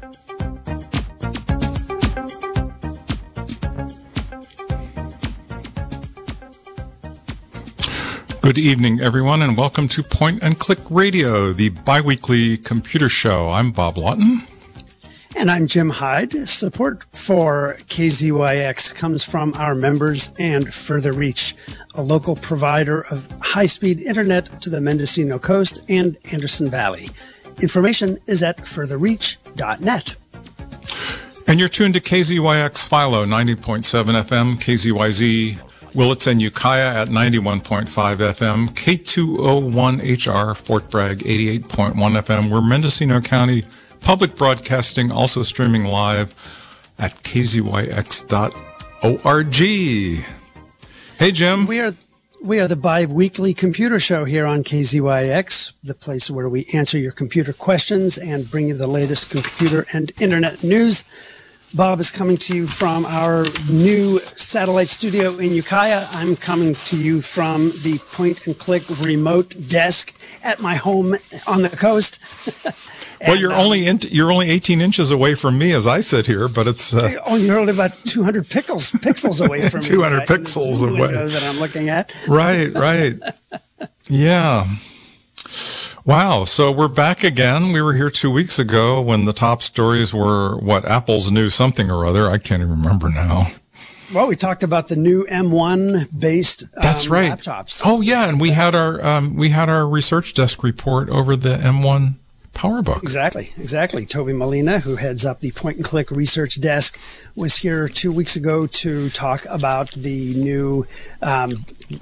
Good evening, everyone, and welcome to Point and Click Radio, the biweekly computer show. I'm Bob Lawton. And I'm Jim Hyde. Support for KZYX comes from our members and Further Reach, a local provider of high speed internet to the Mendocino Coast and Anderson Valley. Information is at furtherreach.net. And you're tuned to KZYX Philo 90.7 FM, KZYZ Willits and Ukiah at 91.5 FM, K201HR Fort Bragg 88.1 FM. We're Mendocino County Public Broadcasting, also streaming live at kzyx.org. Hey, Jim. We are we are the bi-weekly computer show here on KZYX, the place where we answer your computer questions and bring you the latest computer and internet news. Bob is coming to you from our new satellite studio in Ukiah. I'm coming to you from the point and click remote desk at my home on the coast. well, you're um, only in, you're only 18 inches away from me as I sit here, but it's uh, oh, you're only about 200 pixels pixels away from 200 me, pixels away that I'm looking at. right, right. Yeah. Wow. So we're back again. We were here two weeks ago when the top stories were what Apple's new something or other. I can't even remember now. Well, we talked about the new M1 based um, That's right. laptops. Oh yeah, and we had our um, we had our research desk report over the M1 PowerBook. Exactly, exactly. Toby Molina, who heads up the point and click research desk, was here two weeks ago to talk about the new um,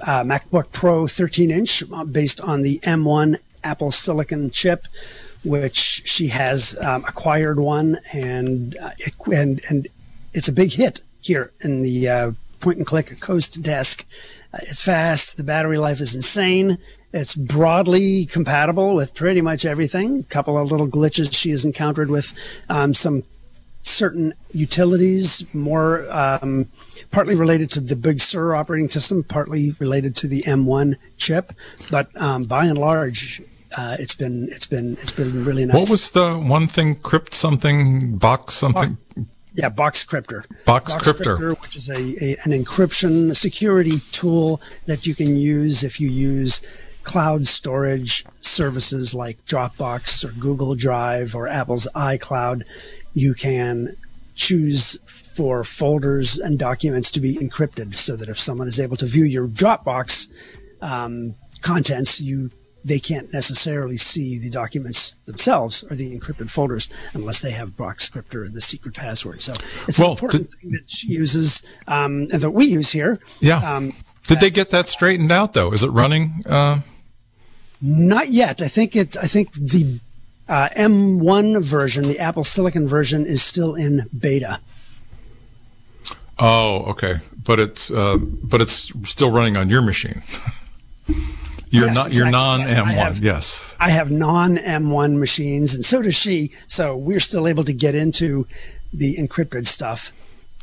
uh, MacBook Pro 13 inch uh, based on the M1 Apple Silicon chip, which she has um, acquired one, and uh, it, and and it's a big hit here in the uh, point and click coast desk. Uh, it's fast. The battery life is insane. It's broadly compatible with pretty much everything. A couple of little glitches she has encountered with um, some certain utilities, more um, partly related to the Big Sur operating system, partly related to the M1 chip. But um, by and large, uh, it's been it's been it's been really nice. What was the one thing? Crypt something box something. yeah, Boxcryptor. Box, box cryptor. Box Cryptor, which is a, a an encryption security tool that you can use if you use cloud storage services like Dropbox or Google Drive or Apple's iCloud. You can choose for folders and documents to be encrypted so that if someone is able to view your Dropbox um, contents, you they can't necessarily see the documents themselves or the encrypted folders unless they have Boxcryptor and the secret password. So it's well, an important did, thing that she uses um, and that we use here. Yeah. Um, did they get that straightened out though? Is it running? Uh... Not yet. I think it. I think the uh, M1 version, the Apple Silicon version, is still in beta. Oh, okay. But it's uh, but it's still running on your machine. You're yes, not exactly. you're non M1. Yes, yes. I have non M1 machines, and so does she. So we're still able to get into the encrypted stuff.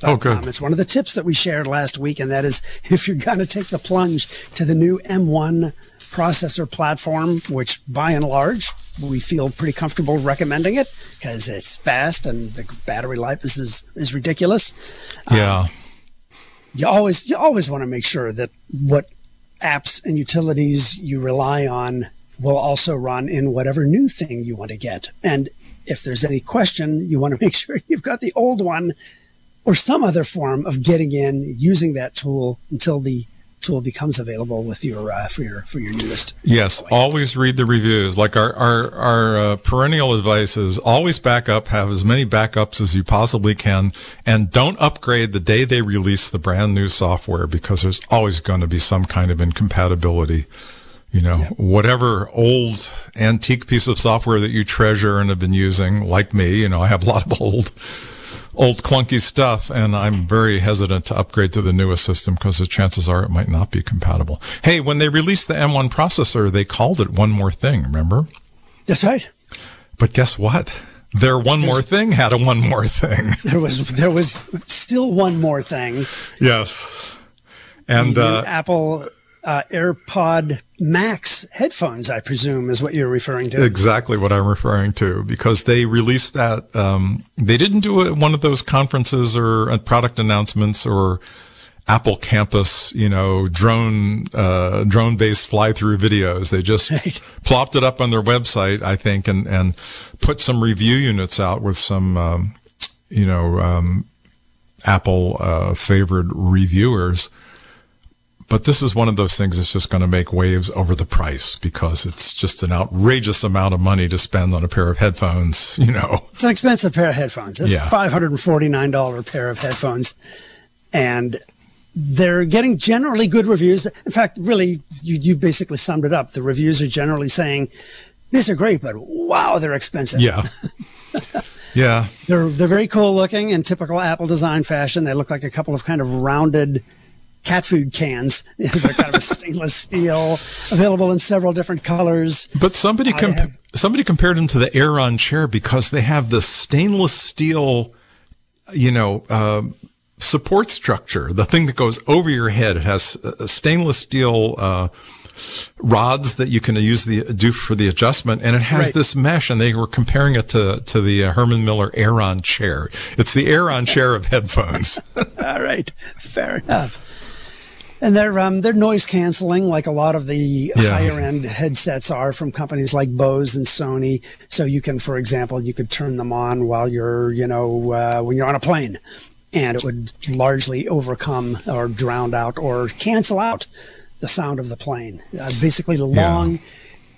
Oh, good. Um, it's one of the tips that we shared last week, and that is if you're going to take the plunge to the new M1 processor platform, which by and large we feel pretty comfortable recommending it because it's fast and the battery life is is, is ridiculous. Yeah. Um, you always you always want to make sure that what apps and utilities you rely on will also run in whatever new thing you want to get. And if there's any question, you want to make sure you've got the old one or some other form of getting in using that tool until the tool becomes available with your uh, for your for your newest. Yes, always read the reviews. Like our our our uh, perennial advice is always back up. Have as many backups as you possibly can, and don't upgrade the day they release the brand new software because there's always going to be some kind of incompatibility. You know, yeah. whatever old antique piece of software that you treasure and have been using, like me, you know, I have a lot of old old clunky stuff, and I'm very hesitant to upgrade to the newest system because the chances are it might not be compatible. Hey, when they released the M1 processor, they called it one more thing, remember? That's right. But guess what? Their one There's, more thing had a one more thing. There was there was still one more thing. Yes. And uh, Apple uh, AirPod Max headphones, I presume, is what you're referring to. Exactly what I'm referring to, because they released that. Um, they didn't do it one of those conferences or uh, product announcements or Apple Campus, you know, drone uh, drone based fly through videos. They just right. plopped it up on their website, I think, and and put some review units out with some, um, you know, um, Apple uh, favored reviewers but this is one of those things that's just going to make waves over the price because it's just an outrageous amount of money to spend on a pair of headphones, you know. It's an expensive pair of headphones. It's yeah. $549 pair of headphones. And they're getting generally good reviews. In fact, really, you, you basically summed it up. The reviews are generally saying, these are great, but wow, they're expensive. Yeah. yeah. They're, they're very cool looking in typical Apple design fashion. They look like a couple of kind of rounded cat food cans. They're kind of a stainless steel, available in several different colors. But somebody comp- have- somebody compared them to the Aeron chair because they have the stainless steel, you know, uh, support structure. The thing that goes over your head. It has a stainless steel. Uh, rods that you can use the do for the adjustment, and it has right. this mesh. And they were comparing it to to the uh, Herman Miller Aeron chair. It's the Aeron chair of headphones. All right, fair enough. And they're um, they're noise canceling, like a lot of the yeah. higher end headsets are from companies like Bose and Sony. So you can, for example, you could turn them on while you're, you know, uh, when you're on a plane, and it would largely overcome or drown out or cancel out the sound of the plane. Uh, basically, the long. Yeah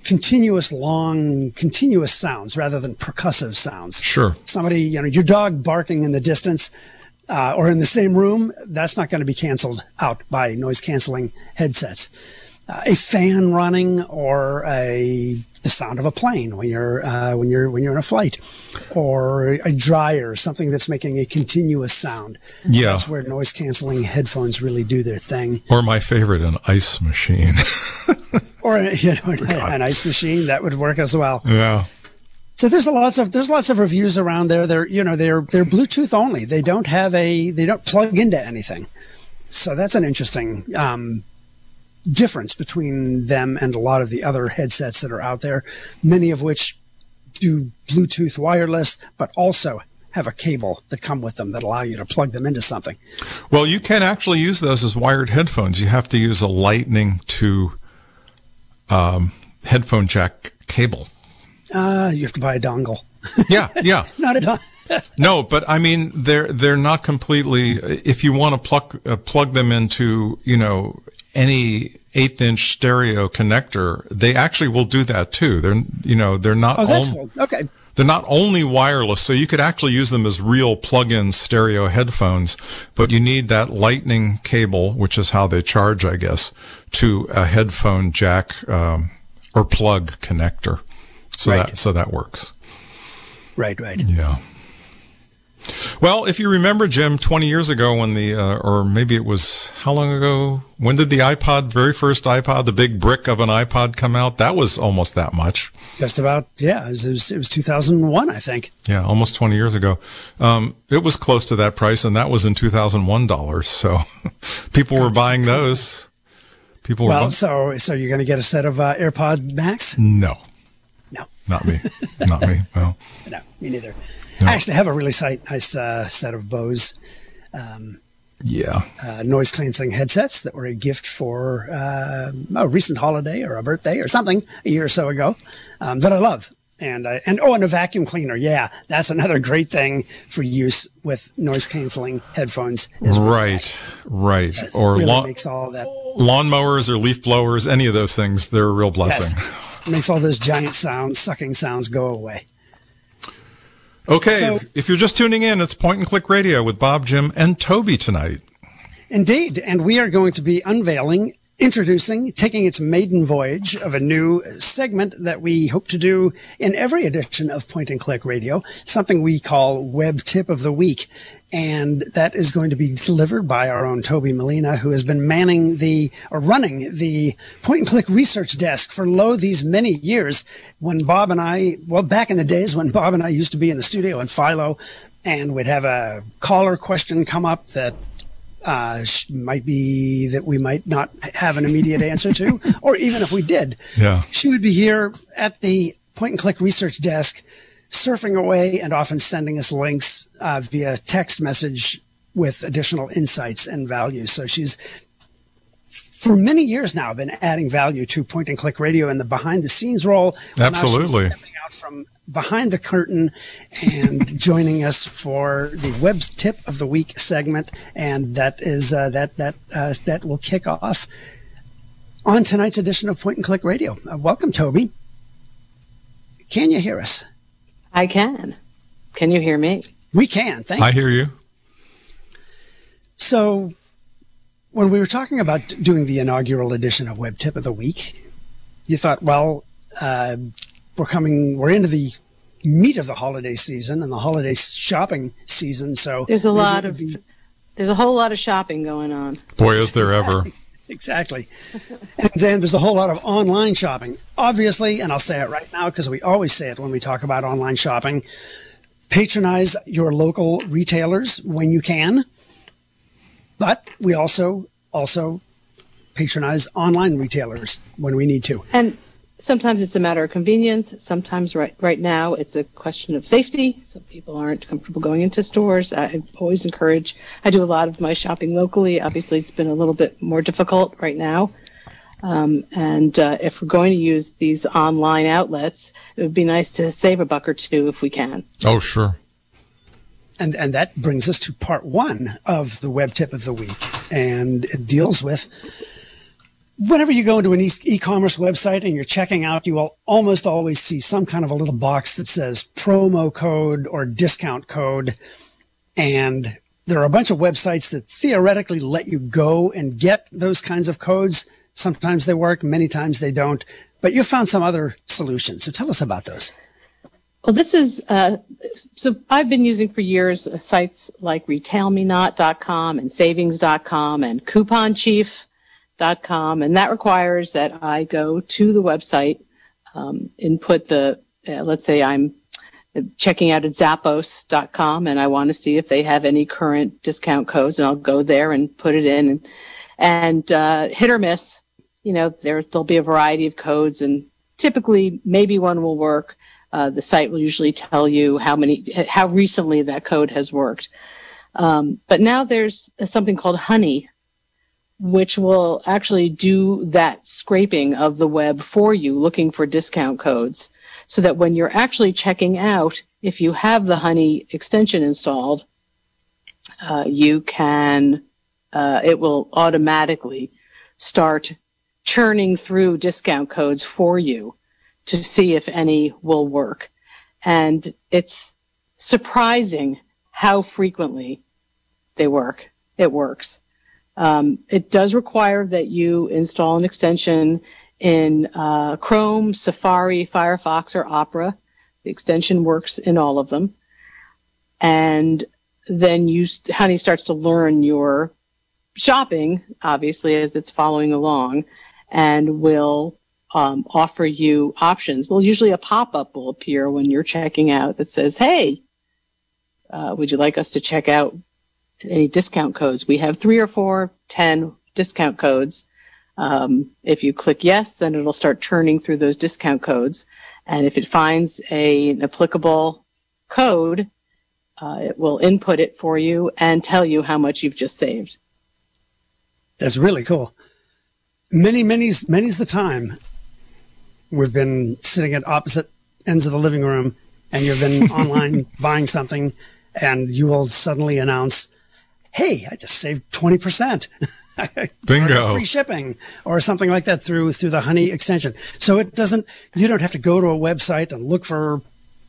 continuous, long, continuous sounds rather than percussive sounds. Sure. Somebody, you know, your dog barking in the distance uh, or in the same room, that's not going to be canceled out by noise canceling headsets. Uh, a fan running or a the sound of a plane when you're uh, when you're when you're in a flight, or a dryer, something that's making a continuous sound. Yeah, that's where noise canceling headphones really do their thing. Or my favorite, an ice machine. or you know, an ice machine that would work as well. Yeah. So there's a lots of there's lots of reviews around there. They're you know they're they're Bluetooth only. They don't have a they don't plug into anything. So that's an interesting um, difference between them and a lot of the other headsets that are out there. Many of which do Bluetooth wireless, but also have a cable that come with them that allow you to plug them into something. Well, you can actually use those as wired headphones. You have to use a Lightning to um, headphone jack cable uh, you have to buy a dongle. Yeah, yeah. Not a dongle. no, but I mean they're they're not completely. If you want to plug uh, plug them into you know any eighth inch stereo connector, they actually will do that too. They're you know they're not. Oh, that's cool. Okay. They're not only wireless, so you could actually use them as real plug-in stereo headphones, but you need that lightning cable, which is how they charge, I guess, to a headphone jack um, or plug connector. So right. that so that works. Right, right. Yeah. Well, if you remember, Jim, 20 years ago when the, uh, or maybe it was, how long ago? When did the iPod, very first iPod, the big brick of an iPod come out? That was almost that much. Just about, yeah. It was, it was 2001, I think. Yeah, almost 20 years ago. Um, it was close to that price, and that was in 2001 dollars. So people were buying those. People were. Well, bu- so, so you're going to get a set of uh, AirPod Max? No. No. Not me. Not me. Well. No, me neither. No. I actually have a really nice uh, set of Bose. Um, yeah. Uh, noise canceling headsets that were a gift for uh, a recent holiday or a birthday or something a year or so ago um, that I love. And I, and oh, and a vacuum cleaner. Yeah, that's another great thing for use with noise canceling headphones. Right, right. or really lawn, makes all that lawnmowers or leaf blowers, any of those things, they're a real blessing. Yes. makes all those giant sounds, sucking sounds go away. Okay, so, if you're just tuning in, it's Point and Click Radio with Bob, Jim, and Toby tonight. Indeed, and we are going to be unveiling Introducing, taking its maiden voyage of a new segment that we hope to do in every edition of Point and Click Radio, something we call Web Tip of the Week. And that is going to be delivered by our own Toby Molina, who has been manning the, or running the Point and Click research desk for lo these many years when Bob and I, well, back in the days when Bob and I used to be in the studio in Philo and we'd have a caller question come up that uh, might be that we might not have an immediate answer to, or even if we did, yeah. she would be here at the point and click research desk, surfing away and often sending us links uh, via text message with additional insights and values. So she's for many years now been adding value to point and click radio in the behind the scenes role. Absolutely. stepping out from behind the curtain and joining us for the web tip of the week segment, and that is uh, that that uh, that will kick off on tonight's edition of Point and Click Radio. Uh, welcome, Toby. Can you hear us? I can. Can you hear me? We can. Thank I you. hear you. So, when we were talking about doing the inaugural edition of Web Tip of the Week, you thought, well, uh, we're coming, we're into the meat of the holiday season and the holiday shopping season. So There's a lot of be- there's a whole lot of shopping going on. Boy, is there ever. Exactly. and then there's a whole lot of online shopping. Obviously, and I'll say it right now because we always say it when we talk about online shopping patronize your local retailers when you can. But we also also patronize online retailers when we need to. And sometimes it's a matter of convenience. Sometimes right right now it's a question of safety. Some people aren't comfortable going into stores. I always encourage. I do a lot of my shopping locally. Obviously, it's been a little bit more difficult right now. Um, and uh, if we're going to use these online outlets, it would be nice to save a buck or two if we can. Oh, sure. And and that brings us to part one of the web tip of the week, and it deals with whenever you go into an e-commerce website and you're checking out, you will almost always see some kind of a little box that says promo code or discount code, and there are a bunch of websites that theoretically let you go and get those kinds of codes. Sometimes they work, many times they don't. But you found some other solutions. So tell us about those. Well, this is uh, so I've been using for years sites like retailmenot.com and savings.com and couponchief.com, and that requires that I go to the website, um, input the, uh, let's say I'm checking out at zappos.com and I want to see if they have any current discount codes, and I'll go there and put it in, and, and uh, hit or miss, you know, there there'll be a variety of codes, and typically maybe one will work. Uh, the site will usually tell you how many, how recently that code has worked. Um, but now there's something called Honey, which will actually do that scraping of the web for you, looking for discount codes, so that when you're actually checking out, if you have the Honey extension installed, uh, you can, uh, it will automatically start churning through discount codes for you to see if any will work. And it's surprising how frequently they work. It works. Um, it does require that you install an extension in uh, Chrome, Safari, Firefox, or Opera. The extension works in all of them. And then you, Honey starts to learn your shopping, obviously, as it's following along, and will um, offer you options. Well, usually a pop-up will appear when you're checking out that says, "Hey, uh, would you like us to check out any discount codes? We have three or four, ten discount codes. Um, if you click yes, then it'll start churning through those discount codes, and if it finds a, an applicable code, uh, it will input it for you and tell you how much you've just saved. That's really cool. Many, many's, many's the time we've been sitting at opposite ends of the living room and you've been online buying something and you will suddenly announce, Hey, I just saved 20%. Bingo. free shipping or something like that through, through the honey extension. So it doesn't, you don't have to go to a website and look for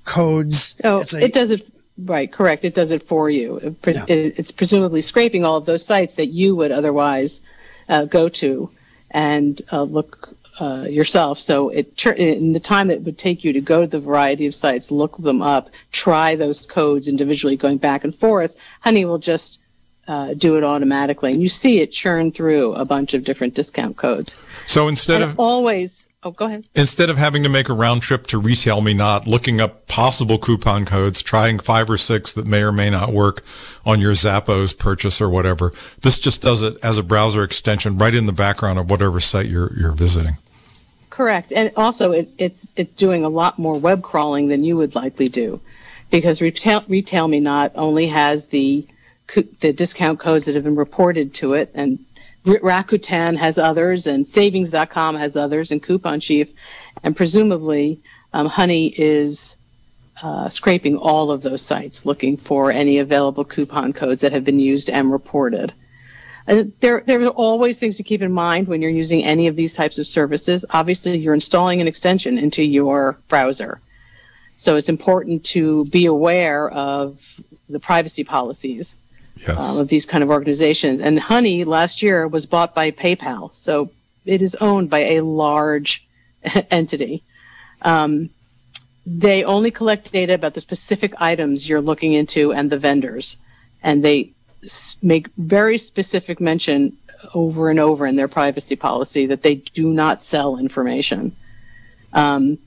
codes. Oh, It's a- it does it right. Correct. It does it for you. It pres- Yeah. it- it's presumably scraping all of those sites that you would otherwise uh, go to and uh, look uh, yourself. So it tr- in the time it would take you to go to the variety of sites, look them up, try those codes individually, going back and forth. Honey will just uh, do it automatically, and you see it churn through a bunch of different discount codes. So instead And of always, Oh, go ahead. Instead of having to make a round trip to Retail Me Not, looking up possible coupon codes, trying five or six that may or may not work on your Zappos purchase or whatever, this just does it as a browser extension right in the background of whatever site you're you're visiting. Correct, and also it, it's it's doing a lot more web crawling than you would likely do, because Retail, Retail Me Not only has the the discount codes that have been reported to it and Rakuten has others, and Savings.com has others, and Coupon Chief, and presumably um, Honey is uh, scraping all of those sites looking for any available coupon codes that have been used and reported. And there, there are always things to keep in mind when you're using any of these types of services. Obviously, you're installing an extension into your browser. So it's important to be aware of the privacy policies yes. um, of these kind of organizations. And Honey last year was bought by PayPal, so it is owned by a large entity. Um, they only collect data about the specific items you're looking into and the vendors, and they make very specific mention over and over in their privacy policy that they do not sell information. Um,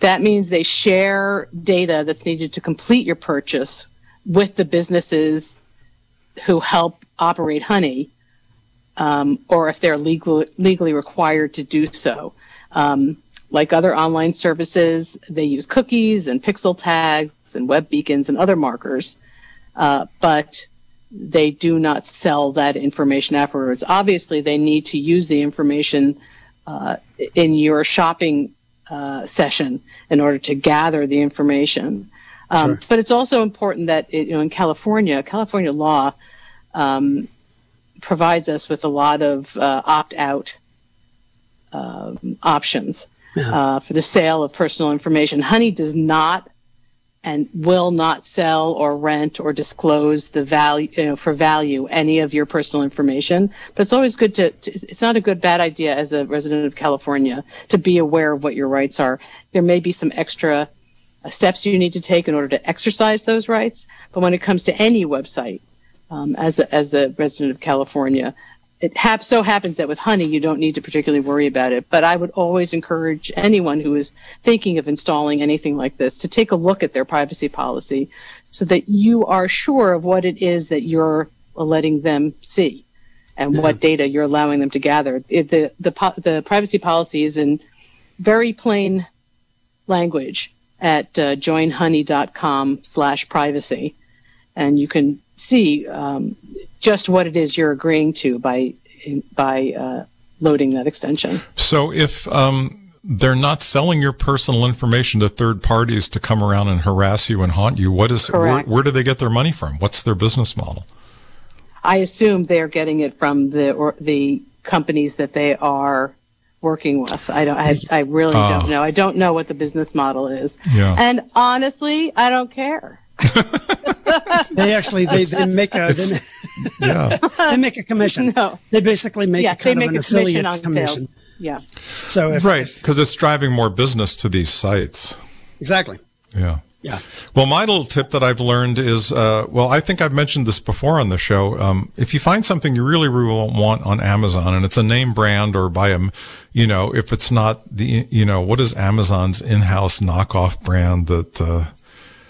that means they share data that's needed to complete your purchase with the businesses who help operate Honey, um, or if they're legal, legally required to do so. Um, like other online services, they use cookies and pixel tags and web beacons and other markers, uh, but they do not sell that information afterwards. Obviously, they need to use the information uh, in your shopping uh, session in order to gather the information. Um, sure. But it's also important that it, you know in California, California law um, provides us with a lot of uh, opt-out um, options yeah. uh, for the sale of personal information. Honey does not and will not sell or rent or disclose the value you know, for value any of your personal information. But it's always good to, to, It's not a good bad idea as a resident of California to be aware of what your rights are. There may be some extra Uh, steps you need to take in order to exercise those rights. But when it comes to any website, um, as a, as a resident of California. It hap- so happens that with honey, you don't need to particularly worry about it. But I would always encourage anyone who is thinking of installing anything like this to take a look at their privacy policy so that you are sure of what it is that you're uh, letting them see and what mm-hmm. data you're allowing them to gather. It, the, the, the privacy policy is in very plain language at uh, joinhoney.com slash privacy. And you can see um, just what it is you're agreeing to by by uh, loading that extension. So if um, they're not selling your personal information to third parties to come around and harass you and haunt you, what is where, where, do they get their money from? What's their business model? I assume they're getting it from the or the companies that they are working with. I don't. I, I really uh, don't know. I don't know what the business model is. Yeah. And honestly, I don't care. they actually they, they make a they, yeah. they make a commission. No. They basically make yeah, a kind of an affiliate commission. commission. Yeah. So if, right, because it's driving more business to these sites. Exactly. Yeah. Yeah. Well, my little tip that I've learned is, uh, well, I think I've mentioned this before on the show. Um, if you find something you really, really want on Amazon and it's a name brand or by a, you know, if it's not the, you know, what is Amazon's in-house knockoff brand that, uh,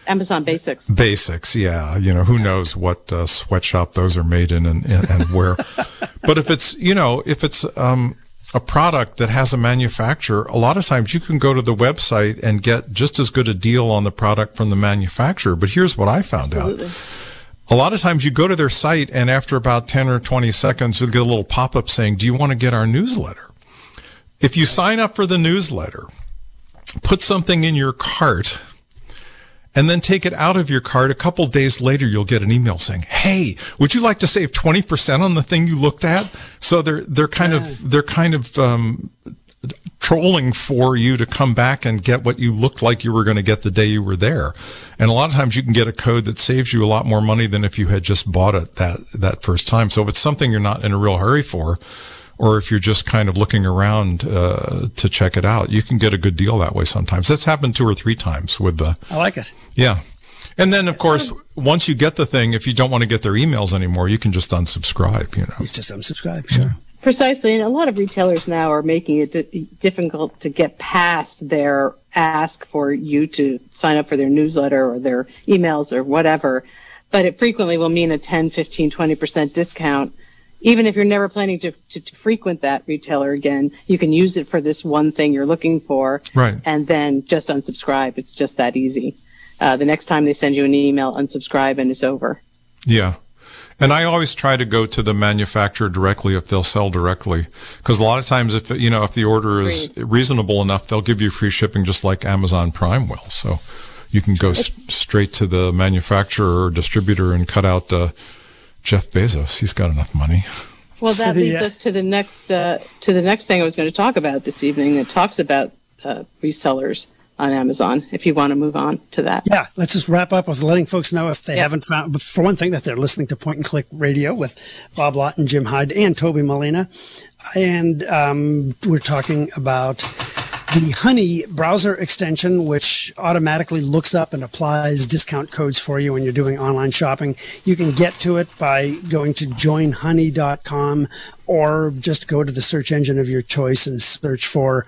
Amazon Basics. Basics, yeah. You know, who knows what uh, sweatshop those are made in and, and, and where. but if it's, you know, if it's um, a product that has a manufacturer, a lot of times you can go to the website and get just as good a deal on the product from the manufacturer. But here's what I found Absolutely. out. A lot of times you go to their site and after about 10 or 20 seconds, you'll get a little pop up saying, Do you want to get our newsletter? If you sign up for the newsletter, put something in your cart and then take it out of your cart. A couple days later, you'll get an email saying, "Hey, would you like to save twenty percent on the thing you looked at?" So they're they're kind yeah. of they're kind of um, trolling for you to come back and get what you looked like you were going to get the day you were there. And a lot of times you can get a code that saves you a lot more money than if you had just bought it that that first time. So if it's something you're not in a real hurry for or if you're just kind of looking around uh, to check it out, you can get a good deal that way sometimes. That's happened two or three times with the. I like it. Yeah. And then, of course, once you get the thing, if you don't want to get their emails anymore, you can just unsubscribe, you know. It's just unsubscribe, sure. Precisely, and a lot of retailers now are making it d- difficult to get past their ask for you to sign up for their newsletter or their emails or whatever. But it frequently will mean a 10, 15, 20% discount. Even if you're never planning to, to, to frequent that retailer again, you can use it for this one thing you're looking for. Right. And then just unsubscribe. It's just that easy. Uh, the next time they send you an email, unsubscribe and it's over. Yeah. And I always try to go to the manufacturer directly if they'll sell directly, because a lot of times, if you know, if the order is reasonable enough, they'll give you free shipping, just like Amazon Prime will. So you can go s- straight to the manufacturer or distributor and cut out uh, Jeff Bezos. He's got enough money. Well, So that the, leads uh, us to the next uh, to the next thing I was going to talk about this evening. That talks about uh, resellers on Amazon. If you want to move on to that, Yeah, let's just wrap up with letting folks know if they Yeah. haven't found, for one thing, that they're listening to Point and Click Radio with Bob Lawton and Jim Hyde and Toby Molina. And um, we're talking about the Honey browser extension, which automatically looks up and applies discount codes for you when you're doing online shopping. You can get to it by going to joinhoney.com or just go to the search engine of your choice and search for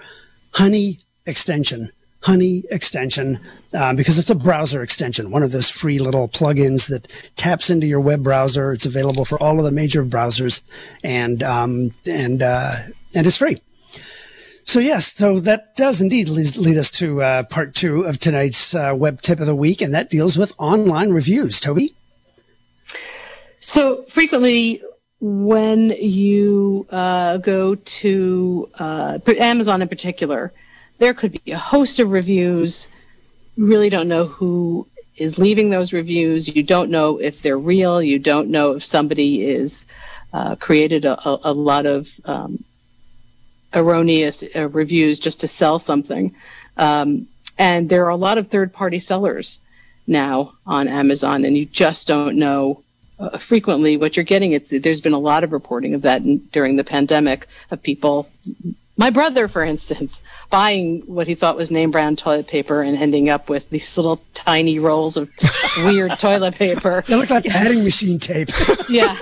Honey extension. Honey extension, um, because it's a browser extension, one of those free little plugins that taps into your web browser. It's available for all of the major browsers, and um, and uh, and it's free. So yes, so that does indeed lead, lead us to uh, part two of tonight's uh, web tip of the week, and that deals with online reviews. Toby, So frequently, when you uh, go to uh, Amazon in particular, there could be a host of reviews. You really don't know who is leaving those reviews. You don't know if they're real. You don't know if somebody is uh, created a, a, a lot of um, erroneous uh, reviews just to sell something. Um, and there are a lot of third-party sellers now on Amazon, and you just don't know uh, frequently what you're getting. It's there's been a lot of reporting of that in, during the pandemic of people. My brother, for instance, buying what he thought was name brand toilet paper and ending up with these little tiny rolls of weird toilet paper. they look like adding machine tape. Yeah.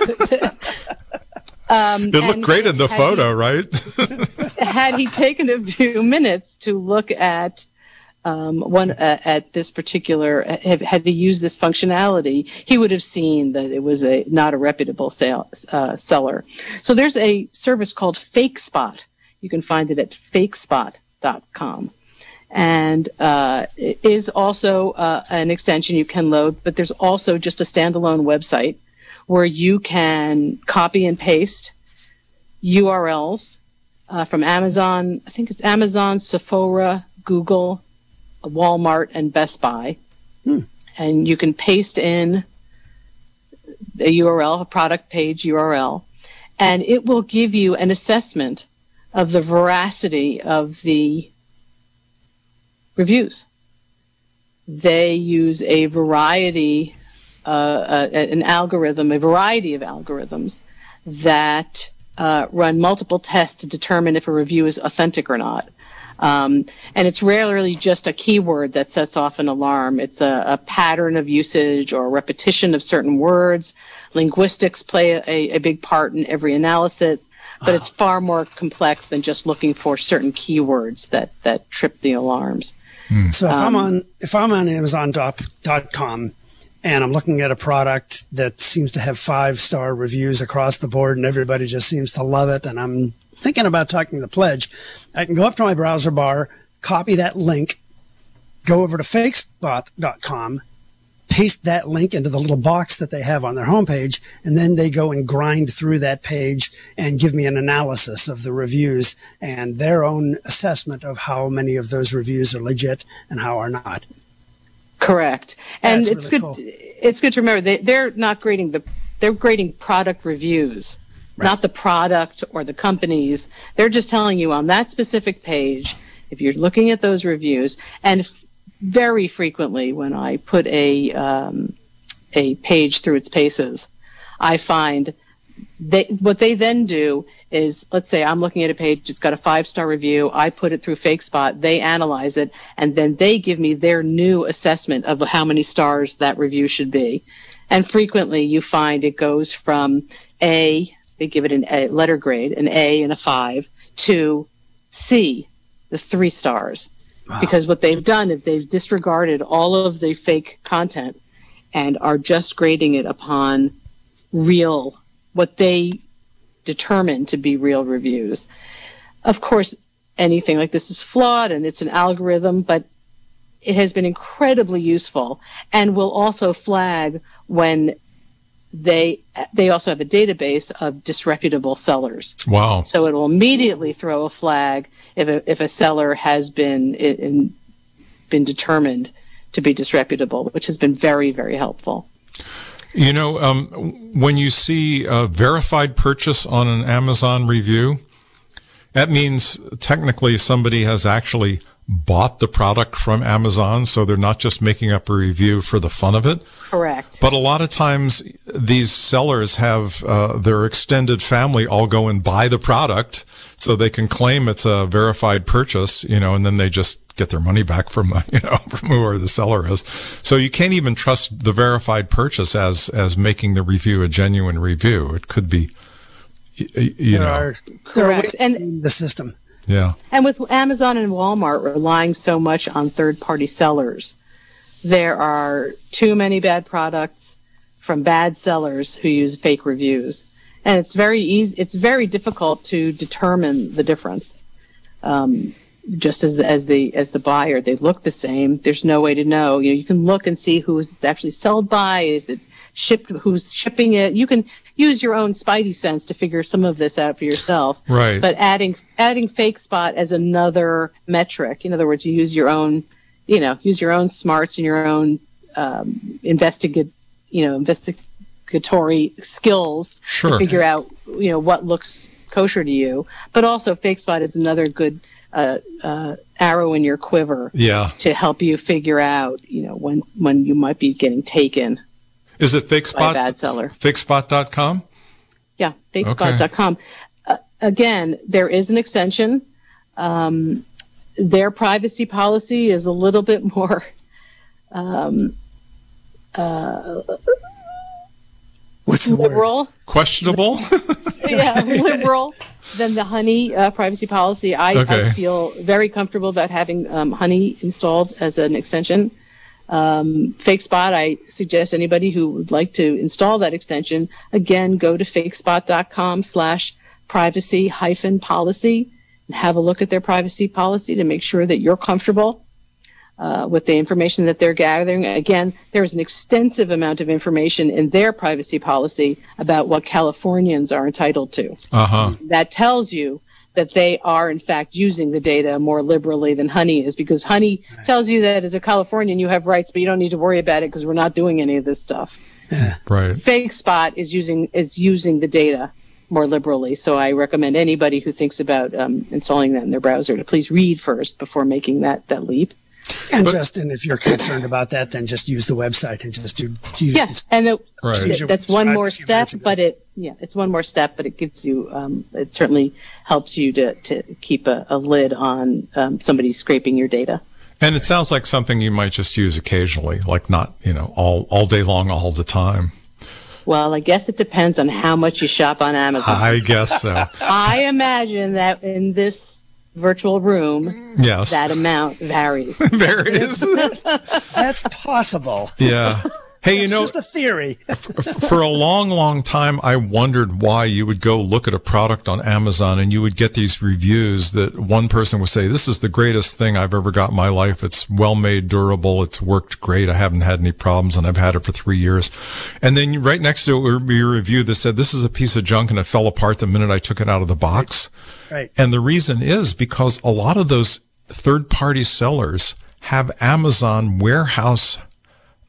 um, It looked great in the had photo, right? Had he taken a few minutes to look at um, one uh, at this particular had, had he used this functionality, he would have seen that it was a not a reputable sale, uh, seller. So there's a service called FakeSpot. You can find it at fakespot.com. And uh, it is also uh, an extension you can load, but there's also just a standalone website where you can copy and paste URLs uh, from Amazon. I think it's Amazon, Sephora, Google, Walmart, and Best Buy. And you can paste in a URL, a product page URL, and it will give you an assessment of the veracity of the reviews. They use a variety, uh, uh, an algorithm, a variety of algorithms that uh, run multiple tests to determine if a review is authentic or not. Um, and it's rarely just a keyword that sets off an alarm. It's a, a pattern of usage or repetition of certain words. Linguistics play a, a big part in every analysis, but it's far more complex than just looking for certain keywords that, that trip the alarms. So if I'm on if I'm on Amazon.com and I'm looking at a product that seems to have five star reviews across the board and everybody just seems to love it, and I'm thinking about talking the Pledge, I can go up to my browser bar, copy that link, go over to fakespot.com, paste that link into the little box that they have on their homepage, and then they go and grind through that page and give me an analysis of the reviews and their own assessment of how many of those reviews are legit and how are not. Correct. And That's it's really good. cool. It's good to remember they they're not grading the they're grading product reviews, not the product or the companies. They're just telling you on that specific page if you're looking at those reviews and f- very frequently when I put a um, a page through its paces, I find they what they then do is let's say I'm looking at a page, it's got a five star review, I put it through FakeSpot, they analyze it, and then they give me their new assessment of how many stars that review should be. And frequently you find it goes from A they give it an A letter grade, an A and a five, to C, the three stars. Wow. Because what they've done is they've disregarded all of the fake content and are just grading it upon real, what they determine to be real reviews. Of course, anything like this is flawed and it's an algorithm, but it has been incredibly useful and will also flag when they they also have a database of disreputable sellers. Wow! So it will immediately throw a flag if a, if a seller has been in, been determined to be disreputable, which has been very very helpful. You know, um, when you see a verified purchase on an Amazon review, that means technically somebody has actually bought the product from Amazon, so they're not just making up a review for the fun of it. Correct. But a lot of times these sellers have uh, their extended family all go and buy the product so they can claim it's a verified purchase, you know, and then they just get their money back from, you know, from whoever the seller is. So you can't even trust the verified purchase as, as making the review a genuine review. It could be, you, you there know. Are, Correct. And the system. Yeah. And with Amazon and Walmart relying so much on third party sellers, there are too many bad products from bad sellers who use fake reviews. And it's very easy, it's very difficult to determine the difference. Um, just as the, as the as the buyer, they look the same. There's no way to know. You know, you can look and see who it's actually sold by. Is it shipped? Who's shipping it? You can use your own spidey sense to figure some of this out for yourself. Right. But adding adding fake spot as another metric. In other words, you use your own, you know, use your own smarts and your own um, investigate, you know, investigatory skills sure. to figure out, you know, what looks kosher to you. But also, fake spot is another good uh, uh, arrow in your quiver. Yeah. To help you figure out, you know, when when you might be getting taken. Is it FakeSpot? Bad seller. FakeSpot.com? Yeah, FakeSpot.com. Okay. Uh, again, there is an extension. Um, their privacy policy is a little bit more um, uh, What's the liberal. Word? Questionable? yeah, liberal than the Honey uh, privacy policy. I, okay. I, feel very comfortable about having um, Honey installed as an extension um, FakeSpot, I suggest anybody who would like to install that extension, again, go to fakespot.com slash privacy hyphen policy and have a look at their privacy policy to make sure that you're comfortable uh, with the information that they're gathering. Again, there's an extensive amount of information in their privacy policy about what Californians are entitled to. Uh-huh. That tells you that they are in fact using the data more liberally than Honey is because Honey right. tells you that as a Californian you have rights, but you don't need to worry about it because we're not doing any of this stuff. Yeah. Right. Fake Spot is using is using the data more liberally, so I recommend anybody who thinks about um, installing that in their browser to please read first before making that that leap. And but, Justin, if you're concerned about that, then just use the website and just do. Use yes, and the, right. that's one more step, but it yeah, it's one more step, but it gives you um, it certainly helps you to to keep a, a lid on um, somebody scraping your data. And it sounds like something you might just use occasionally, like not you know all all day long, all the time. Well, I guess it depends on how much you shop on Amazon. I guess so. I imagine that in this virtual room, yes. that amount varies. varies. That's possible. Yeah. Hey, you know, just a theory. for a long, long time, I wondered why you would go look at a product on Amazon and you would get these reviews that one person would say, "This is the greatest thing I've ever got in my life. It's well made, durable. It's worked great. I haven't had any problems, and I've had it for three years." And then right next to it would be a review that said, "This is a piece of junk and it fell apart the minute I took it out of the box." Right. right. And the reason is because a lot of those third-party sellers have Amazon warehouse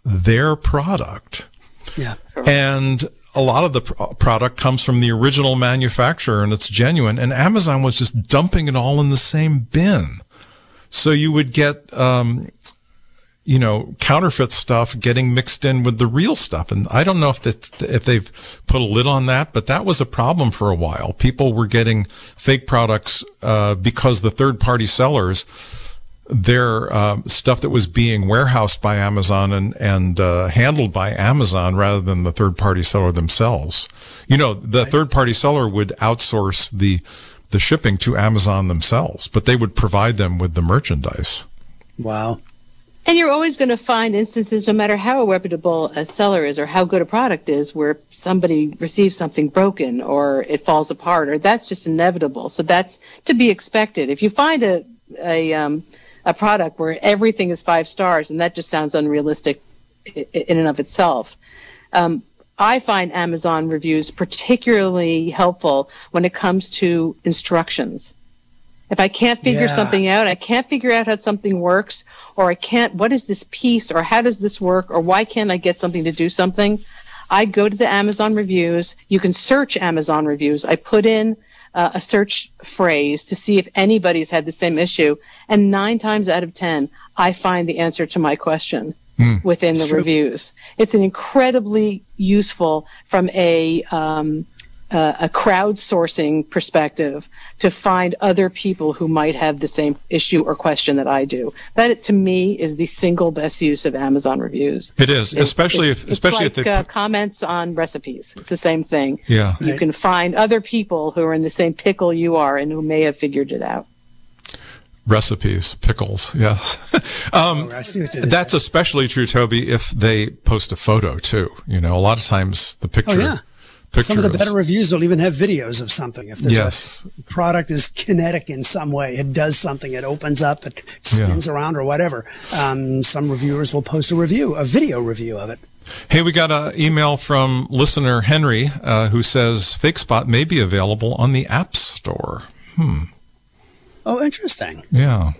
their product. Yeah. And a lot of the product comes from the original manufacturer and it's genuine. And Amazon was just dumping it all in the same bin. So you would get, um, you know, counterfeit stuff getting mixed in with the real stuff. And I don't know if that, if they've put a lid on that, but that was a problem for a while. People were getting fake products, uh, because the third party sellers, their um, stuff that was being warehoused by Amazon and and uh, handled by Amazon rather than the third party seller themselves. You know, the right. third party seller would outsource the the shipping to Amazon themselves, but they would provide them with the merchandise. Wow. And you're always going to find instances, no matter how reputable a seller is or how good a product is, where somebody receives something broken or it falls apart, or that's just inevitable. So that's to be expected. If you find a a um, a product where everything is five stars, and that just sounds unrealistic in and of itself. Um, I find Amazon reviews particularly helpful when it comes to instructions. If I can't figure yeah. something out, I can't figure out how something works, or I can't, what is this piece, or how does this work, or why can't I get something to do something? I go to the Amazon reviews. You can search Amazon reviews. I put in uh, a search phrase to see if anybody's had the same issue. And nine times out of 10, I find the answer to my question mm, within the true. reviews. It's an incredibly useful from a, um, uh, a crowdsourcing perspective to find other people who might have the same issue or question that I do. That to me is the single best use of Amazon reviews. It is, it's, especially it's, if especially like, if they uh, comments on recipes. It's the same thing. Yeah, you can find other people who are in the same pickle you are and who may have figured it out recipes, pickles. Yes, um, oh, that's especially true, Toby, if they post a photo too. You know, a lot of times the picture. Oh, yeah. Some of the better reviews will even have videos of something. If there's yes. a product is kinetic in some way, it does something, it opens up, it spins yeah. around or whatever. Um, some reviewers will post a review, a video review of it. Hey, we got an email from listener Henry uh, who says FakeSpot may be available on the App Store. Hmm. Oh, interesting. Yeah.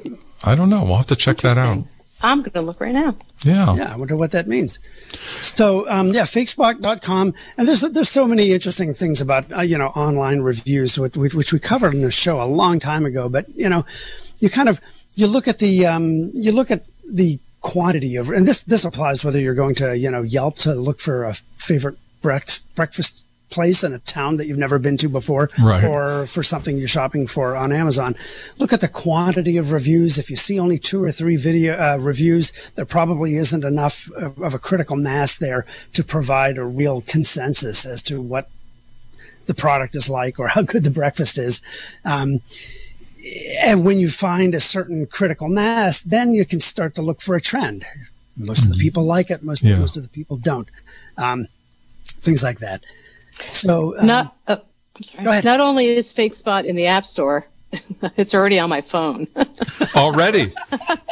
I don't know. We'll have to check that out. I'm going to look right now. Yeah. Yeah. I wonder what that means. So, um, yeah, fakespot.com. And there's, there's so many interesting things about, uh, you know, online reviews, which, which we covered in the show a long time ago. But, you know, you kind of, you look at the, um, you look at the quantity of, and this, this applies whether you're going to, you know, Yelp to look for a favorite breakfast, breakfast place in a town that you've never been to before right. or for something you're shopping for on Amazon. Look at the quantity of reviews. If you see only two or three video uh, reviews, there probably isn't enough of a critical mass there to provide a real consensus as to what the product is like or how good the breakfast is. Um, and when you find a certain critical mass, then you can start to look for a trend. Most of the mm-hmm. people like it. Most, yeah. most of the people don't. Um, things like that. So um, not uh, go ahead. Not only is Fake Spot in the App Store, it's already on my phone. already,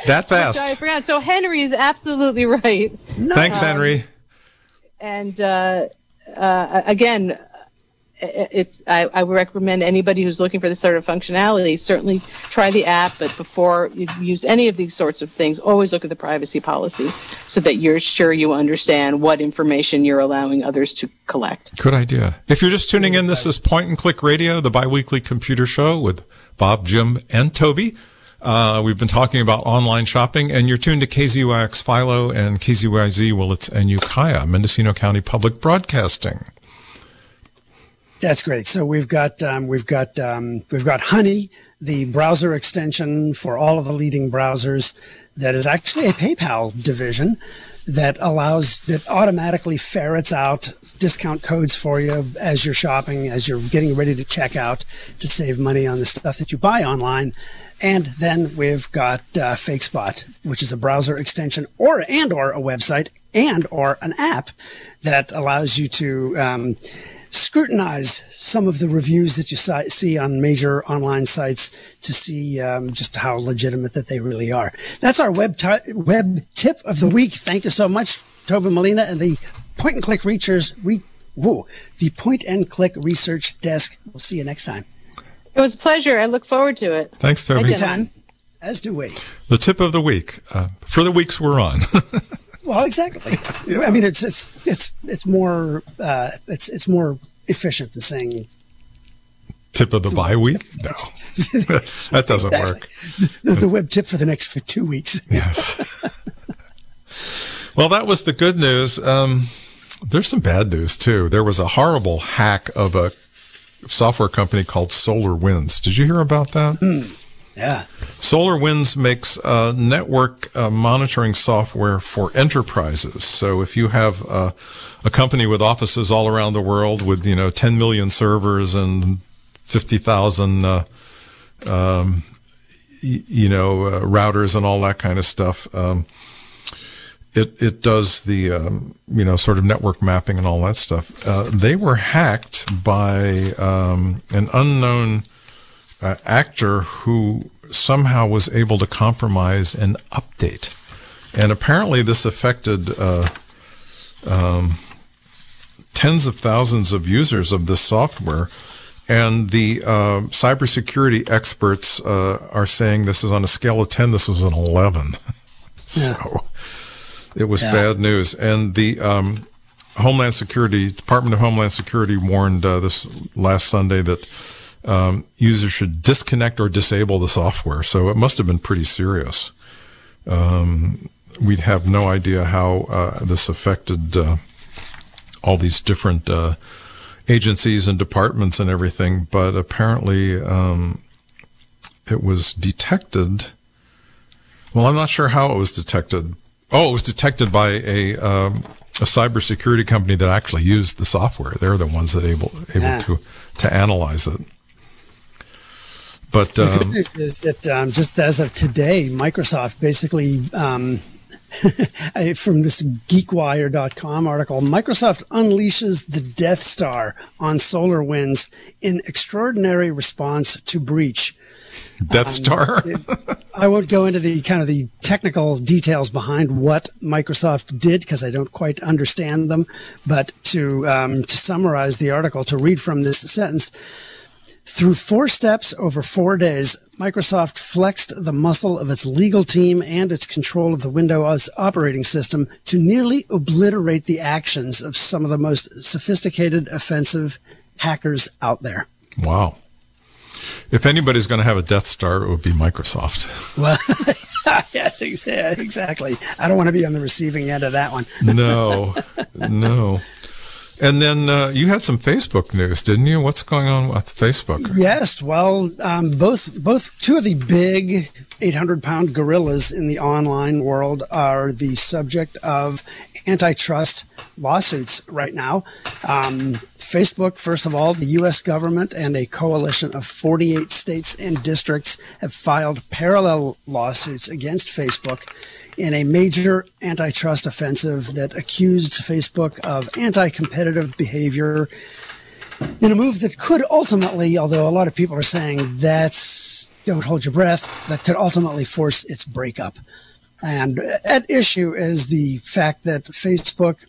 that fast? I forgot. So Henry is absolutely right. Thanks, um, Henry. And uh, uh, again, it's I, I, would recommend anybody who's looking for this sort of functionality certainly try the app but before you use any of these sorts of things always look at the privacy policy so that you're sure you understand what information you're allowing others to collect. Good idea. If you're just tuning in this is point and click radio the biweekly computer show with bob jim and toby. Uh, we've been talking about online shopping, and you're tuned to KZYX Philo and KZYZ Willits and Ukiah, Mendocino County Public Broadcasting. That's great. So we've got um, we've got um, we've got Honey, the browser extension for all of the leading browsers. That is actually a PayPal division that allows that automatically ferrets out discount codes for you as you're shopping, as you're getting ready to check out to save money on the stuff that you buy online. And then we've got uh, FakeSpot, which is a browser extension or and or a website and or an app that allows you to um, scrutinize some of the reviews that you see on major online sites to see um, just how legitimate that they really are. That's our web t- web tip of the week. Thank you so much, Toby Molina and the Point and Click Research. Re- whoa, the Point and Click Research Desk. We'll see you next time. It was a pleasure. I look forward to it. Thanks, Toby. Time. As do we. The tip of the week uh, for the weeks we're on. Well, exactly. yeah. I mean, it's it's it's it's more uh, it's it's more efficient than saying tip of the bye week. No, that doesn't exactly. work. The, the, web tip for the next for two weeks. yes. well, that was the good news. Um, there's some bad news too. There was a horrible hack of a software company called SolarWinds. Did you hear about that? Mm. Yeah. SolarWinds makes network uh, monitoring software for enterprises. So if you have uh, a company with offices all around the world with you know 10 million servers and 50,000 uh, um, you know uh, routers and all that kind of stuff. Um, it, it does the um, you know sort of network mapping and all that stuff. They were hacked by um, an unknown uh, actor who somehow was able to compromise an update, and apparently this affected uh, um, tens of thousands of users of this software. And the uh, cybersecurity experts uh, are saying this is on a scale of 10, this was an 11. Yeah. so it was Yeah. bad news. And the um, Homeland Security, Department of Homeland Security warned uh, this last Sunday that um, users should disconnect or disable the software. So it must have been pretty serious. Um, we'd have no idea how uh, this affected uh, all these different uh, agencies and departments and everything, but apparently um, it was detected. Well, I'm not sure how it was detected. Oh, it was detected by a um, a cybersecurity company that actually used the software. They're the ones that able able Yeah. to to analyze it. But The good um, news is that um, just as of today, Microsoft basically, um, from this GeekWire.com article, Microsoft unleashes the Death Star on SolarWinds in extraordinary response to breach. Death Star. I won't go into the kind of the technical details behind what Microsoft did because I don't quite understand them. But to um, to summarize the article, to read from this sentence, through four steps over four days, Microsoft flexed the muscle of its legal team and its control of the Windows operating system to nearly obliterate the actions of some of the most sophisticated offensive hackers out there. wow. If anybody's going to have a Death Star, it would be Microsoft. Well, yes, exactly. I don't want to be on the receiving end of that one. No, no. And then uh, you had some Facebook news, didn't you? What's going on with Facebook? Yes, well, um, both both two of the big 800 pound gorillas in the online world are the subject of antitrust lawsuits right now. Um, Facebook, first of all, the U.S. government and a coalition of 48 states and districts have filed parallel lawsuits against Facebook in a major antitrust offensive that accused Facebook of anti competitive behavior in a move that could ultimately, although a lot of people are saying that's don't hold your breath, that could ultimately force its breakup. And at issue is the fact that Facebook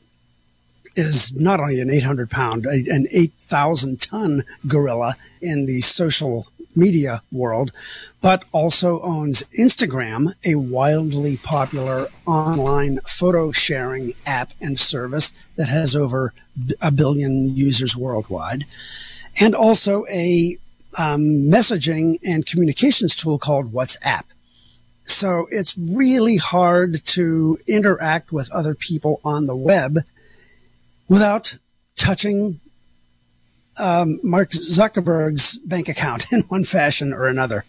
is not only an 800 pound, an 8,000 ton gorilla in the social media world, but also owns Instagram, a wildly popular online photo sharing app and service that has over a billion users worldwide, and also a um, messaging and communications tool called WhatsApp. So it's really hard to interact with other people on the web without touching um, Mark Zuckerberg's bank account in one fashion or another.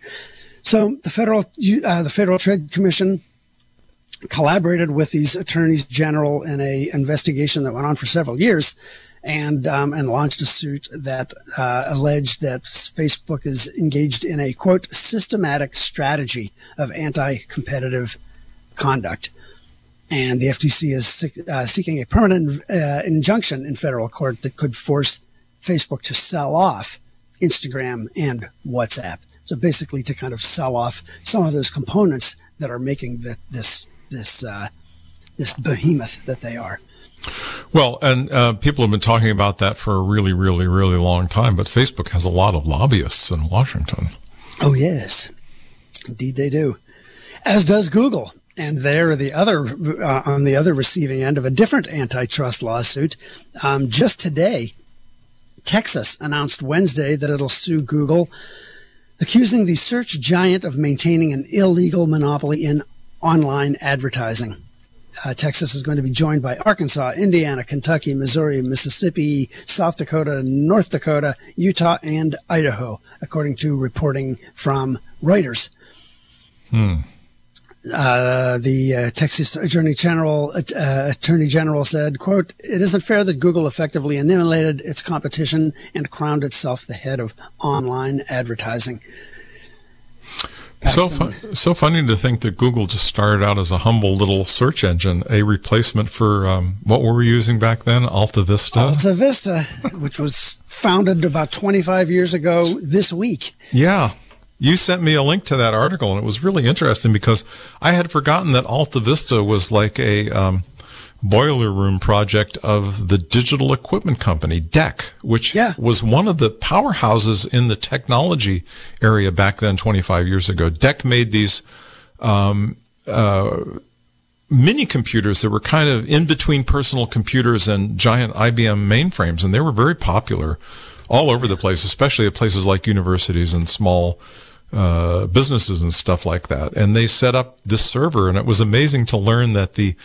So the federal uh, the Federal Trade Commission collaborated with these attorneys general in a investigation that went on for several years, and um, and launched a suit that uh, alleged that Facebook is engaged in a quote systematic strategy of anti-competitive conduct. And the FTC is uh, seeking a permanent uh, injunction in federal court that could force Facebook to sell off Instagram and WhatsApp. So basically, to kind of sell off some of those components that are making the, this this uh, this behemoth that they are. Well, and uh, people have been talking about that for a really, really, really long time. But Facebook has a lot of lobbyists in Washington. Oh yes, indeed they do. As does Google, and they're the other uh, on the other receiving end of a different antitrust lawsuit. Um, just today, Texas announced Wednesday that it'll sue Google, accusing the search giant of maintaining an illegal monopoly in online advertising. Uh, Texas is going to be joined by Arkansas, Indiana, Kentucky, Missouri, Mississippi, South Dakota, North Dakota, Utah, and Idaho, according to reporting from Reuters. Hmm. Uh, the uh, Texas Attorney General uh, Attorney General said, "quote It isn't fair that Google effectively annihilated its competition and crowned itself the head of online advertising." So fu- so funny to think that Google just started out as a humble little search engine, a replacement for um, what were we using back then? Alta Vista. Alta Vista, which was founded about 25 years ago this week. Yeah. You sent me a link to that article, and it was really interesting because I had forgotten that Alta Vista was like a um, boiler room project of the digital equipment company DEC, which yeah. was one of the powerhouses in the technology area back then, 25 years ago. DEC made these um, uh, mini computers that were kind of in between personal computers and giant IBM mainframes, and they were very popular all over the place, especially at places like universities and small. Uh, businesses and stuff like that. And they set up this server, and it was amazing to learn that the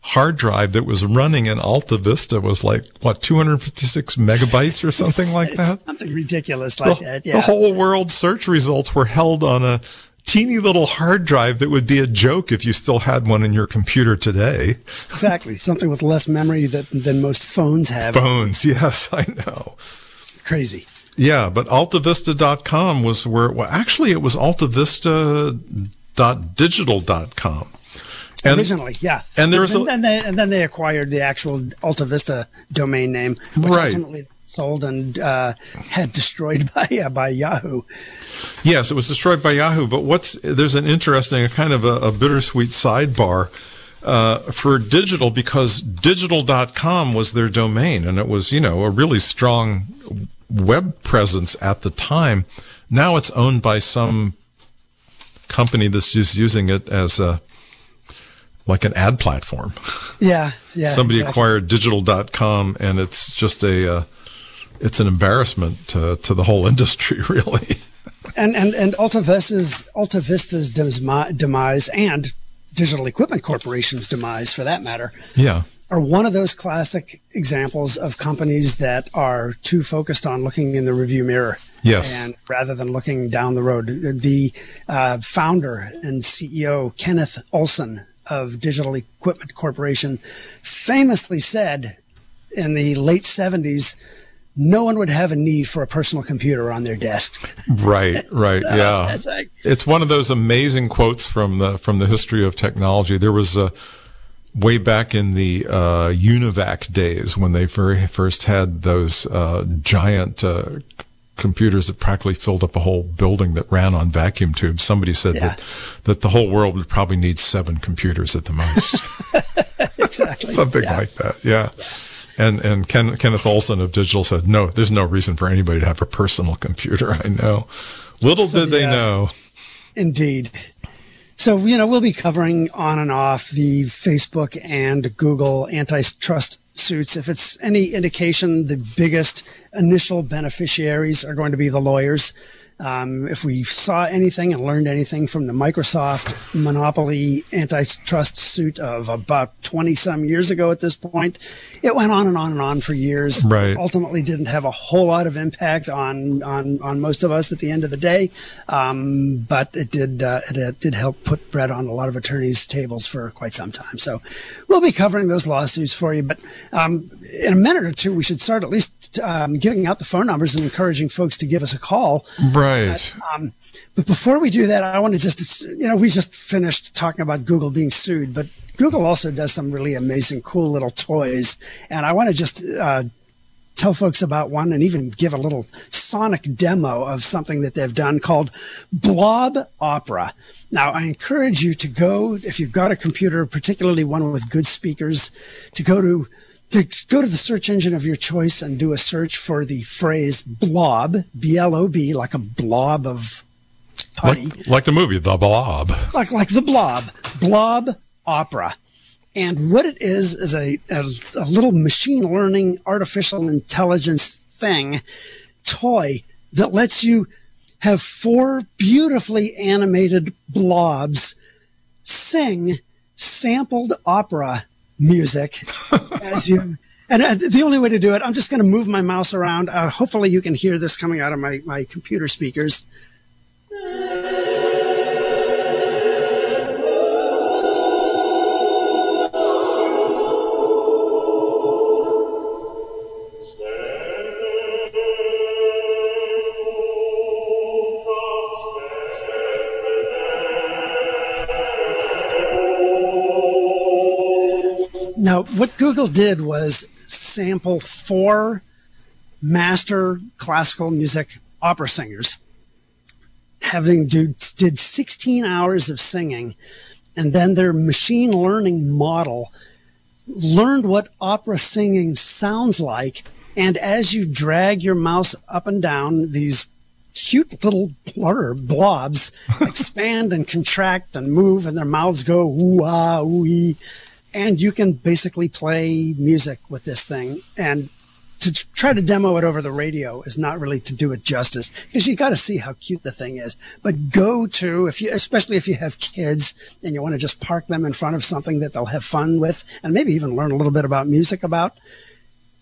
hard drive that was running in Alta Vista was like what 256 megabytes or something like that. Something ridiculous like the, that. Yeah. The whole world search results were held on a teeny little hard drive that would be a joke if you still had one in your computer today. Exactly, something with less memory that, than most phones have. Phones, yes, I know. Crazy. Yeah, but altavista.com was where well actually it was altavista.digital.com. And, Originally, yeah. And there was and, a, then they, and then they acquired the actual Alta Vista domain name, which right. ultimately sold and uh, had destroyed by uh, by Yahoo. Yes, it was destroyed by Yahoo. But what's there's an interesting, a kind of a, a bittersweet sidebar. Uh, for digital because digital.com was their domain and it was, you know, a really strong web presence at the time. Now it's owned by some company that's just using it as a like an ad platform. Yeah, yeah. Somebody exactly. acquired digital.com and it's just a uh, it's an embarrassment to, to the whole industry really. and and and Alta Vista's Alta Vista's demise and Digital Equipment Corporation's demise for that matter. Yeah. Are one of those classic examples of companies that are too focused on looking in the review mirror. Yes. And rather than looking down the road, the uh, founder and CEO Kenneth Olsen of Digital Equipment Corporation famously said in the late 70s no one would have a need for a personal computer on their desk. Right, right, yeah. it's one of those amazing quotes from the from the history of technology. There was a way back in the uh, UNIVAC days when they very first had those uh, giant uh, computers that practically filled up a whole building that ran on vacuum tubes. Somebody said Yeah. that that the whole world would probably need seven computers at the most, exactly. something Yeah. like that. Yeah. And and Ken, Kenneth Olsen of Digital said, "No, there's no reason for anybody to have a personal computer." I know. Little So did they know. Indeed. So, you know, we'll be covering on and off the Facebook and Google antitrust suits. If it's any indication, the biggest initial beneficiaries are going to be the lawyers. Um, if we saw anything and learned anything from the Microsoft monopoly antitrust suit of about 20 some years ago at this point, it went on and on and on for years. Right. Ultimately didn't have a whole lot of impact on, on, on most of us at the end of the day. Um, but it did, uh, it, it did help put bread on a lot of attorneys' tables for quite some time. So we'll be covering those lawsuits for you. But um, in a minute or two, we should start at least um, giving out the phone numbers and encouraging folks to give us a call. Right. Um, but before we do that, I want to just, you know, we just finished talking about Google being sued, but Google also does some really amazing, cool little toys. And I want to just uh, tell folks about one and even give a little sonic demo of something that they've done called Blob Opera. Now, I encourage you to go, if you've got a computer, particularly one with good speakers, to go to to go to the search engine of your choice and do a search for the phrase blob, B L O B, like a blob of putty, like, like the movie The Blob. like like the blob, blob opera. And what it is is a, a, a little machine learning, artificial intelligence thing, toy that lets you have four beautifully animated blobs sing sampled opera music as you. And uh, the only way to do it, I'm just going to move my mouse around. Uh, hopefully, you can hear this coming out of my, my computer speakers. Now, what Google did was sample four master classical music opera singers having do, did 16 hours of singing and then their machine learning model learned what opera singing sounds like and as you drag your mouse up and down these cute little blur blobs expand and contract and move and their mouths go ooh ah ooh ee and you can basically play music with this thing and to try to demo it over the radio is not really to do it justice because you got to see how cute the thing is. But go to if you, especially if you have kids and you want to just park them in front of something that they'll have fun with and maybe even learn a little bit about music about.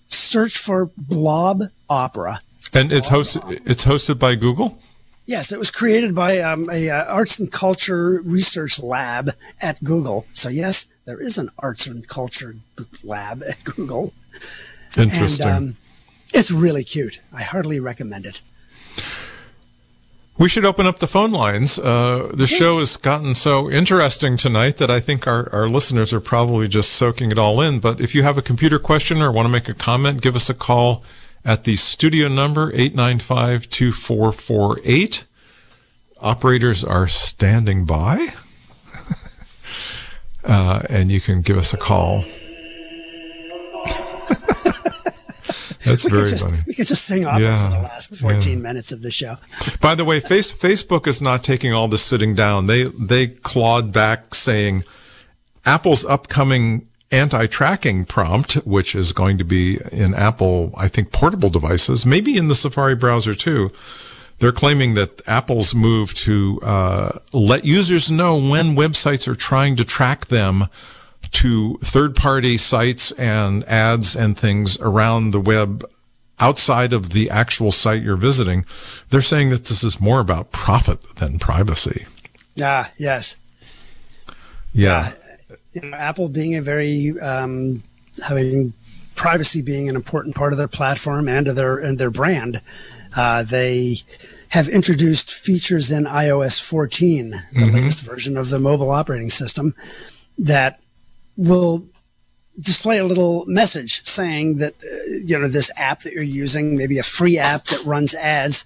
Search for Blob Opera. And it's hosted. It's hosted by Google. Yes, it was created by um, a uh, arts and culture research lab at Google. So yes, there is an arts and culture lab at Google. Interesting. And, um, it's really cute. I heartily recommend it. We should open up the phone lines. Uh, the show has gotten so interesting tonight that I think our, our listeners are probably just soaking it all in. But if you have a computer question or want to make a comment, give us a call at the studio number 895 2448. Operators are standing by. Uh, and you can give us a call. That's we very just, funny. We could just sing opera yeah, for the last 14 yeah. minutes of the show. By the way, face, Facebook is not taking all this sitting down. They they clawed back saying Apple's upcoming anti-tracking prompt, which is going to be in Apple, I think, portable devices, maybe in the Safari browser too. They're claiming that Apple's move to uh, let users know when websites are trying to track them to third party sites and ads and things around the web outside of the actual site you're visiting, they're saying that this is more about profit than privacy. Ah, yes. Yeah. Uh, you know, Apple being a very, um, having privacy being an important part of their platform and of their, and their brand, uh, they, have introduced features in iOS 14, the mm-hmm. latest version of the mobile operating system, that will display a little message saying that uh, you know this app that you're using, maybe a free app that runs ads,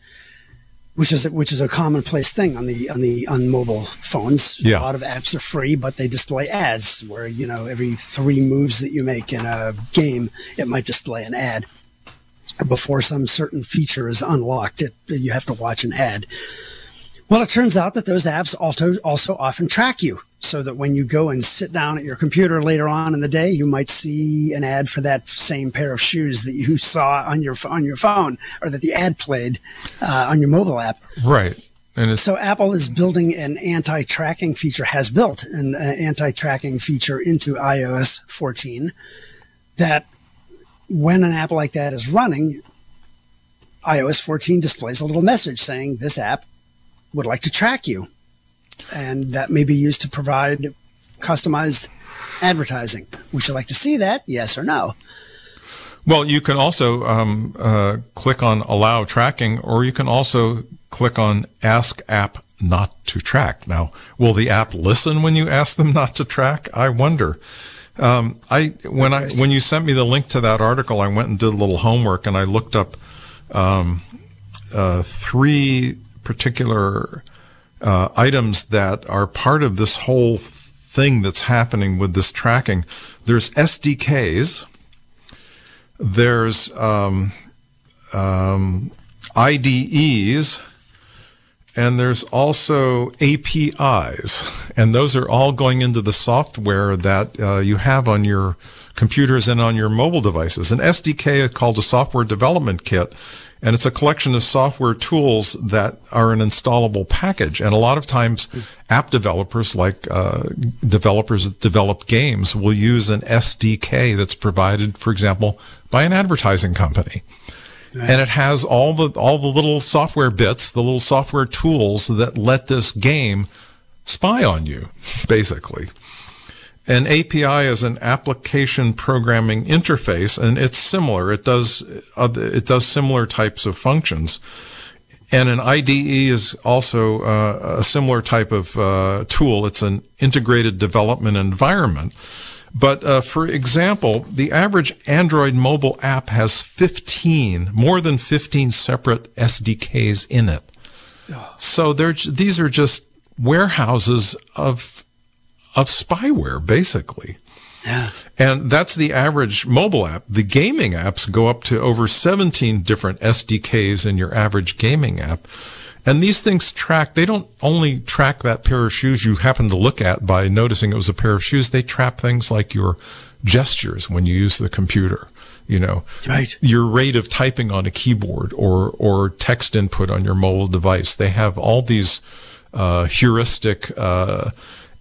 which is which is a commonplace thing on the on the on mobile phones. Yeah. A lot of apps are free, but they display ads where you know every three moves that you make in a game, it might display an ad. Before some certain feature is unlocked, it, you have to watch an ad. Well, it turns out that those apps also also often track you so that when you go and sit down at your computer later on in the day, you might see an ad for that same pair of shoes that you saw on your on your phone, or that the ad played uh, on your mobile app. Right. And so Apple is building an anti-tracking feature, has built an uh, anti-tracking feature into iOS 14 that when an app like that is running, iOS 14 displays a little message saying this app would like to track you and that may be used to provide customized advertising. Would you like to see that? Yes or no? Well, you can also um, uh, click on allow tracking, or you can also click on ask app not to track. Now, will the app listen when you ask them not to track? I wonder. Um, I when I when you sent me the link to that article, I went and did a little homework and I looked up um, uh, three particular uh, items that are part of this whole thing that's happening with this tracking. There's SDKs. There's um, um, IDEs, and there's also APIs, and those are all going into the software that uh, you have on your computers and on your mobile devices. An SDK is called a software development kit and it's a collection of software tools that are an installable package. And a lot of times, app developers, like uh, developers that develop games, will use an SDK that's provided, for example, by an advertising company. And it has all the all the little software bits, the little software tools that let this game spy on you, basically. An API is an application programming interface, and it's similar. It does it does similar types of functions. And an IDE is also uh, a similar type of uh, tool. It's an integrated development environment. But uh, for example, the average Android mobile app has 15, more than 15 separate SDKs in it. So these are just warehouses of of spyware, basically. Yeah. And that's the average mobile app. The gaming apps go up to over 17 different SDKs in your average gaming app. And these things track, they don't only track that pair of shoes you happen to look at by noticing it was a pair of shoes. They track things like your gestures when you use the computer, you know, right. your rate of typing on a keyboard or, or text input on your mobile device. They have all these, uh, heuristic, uh,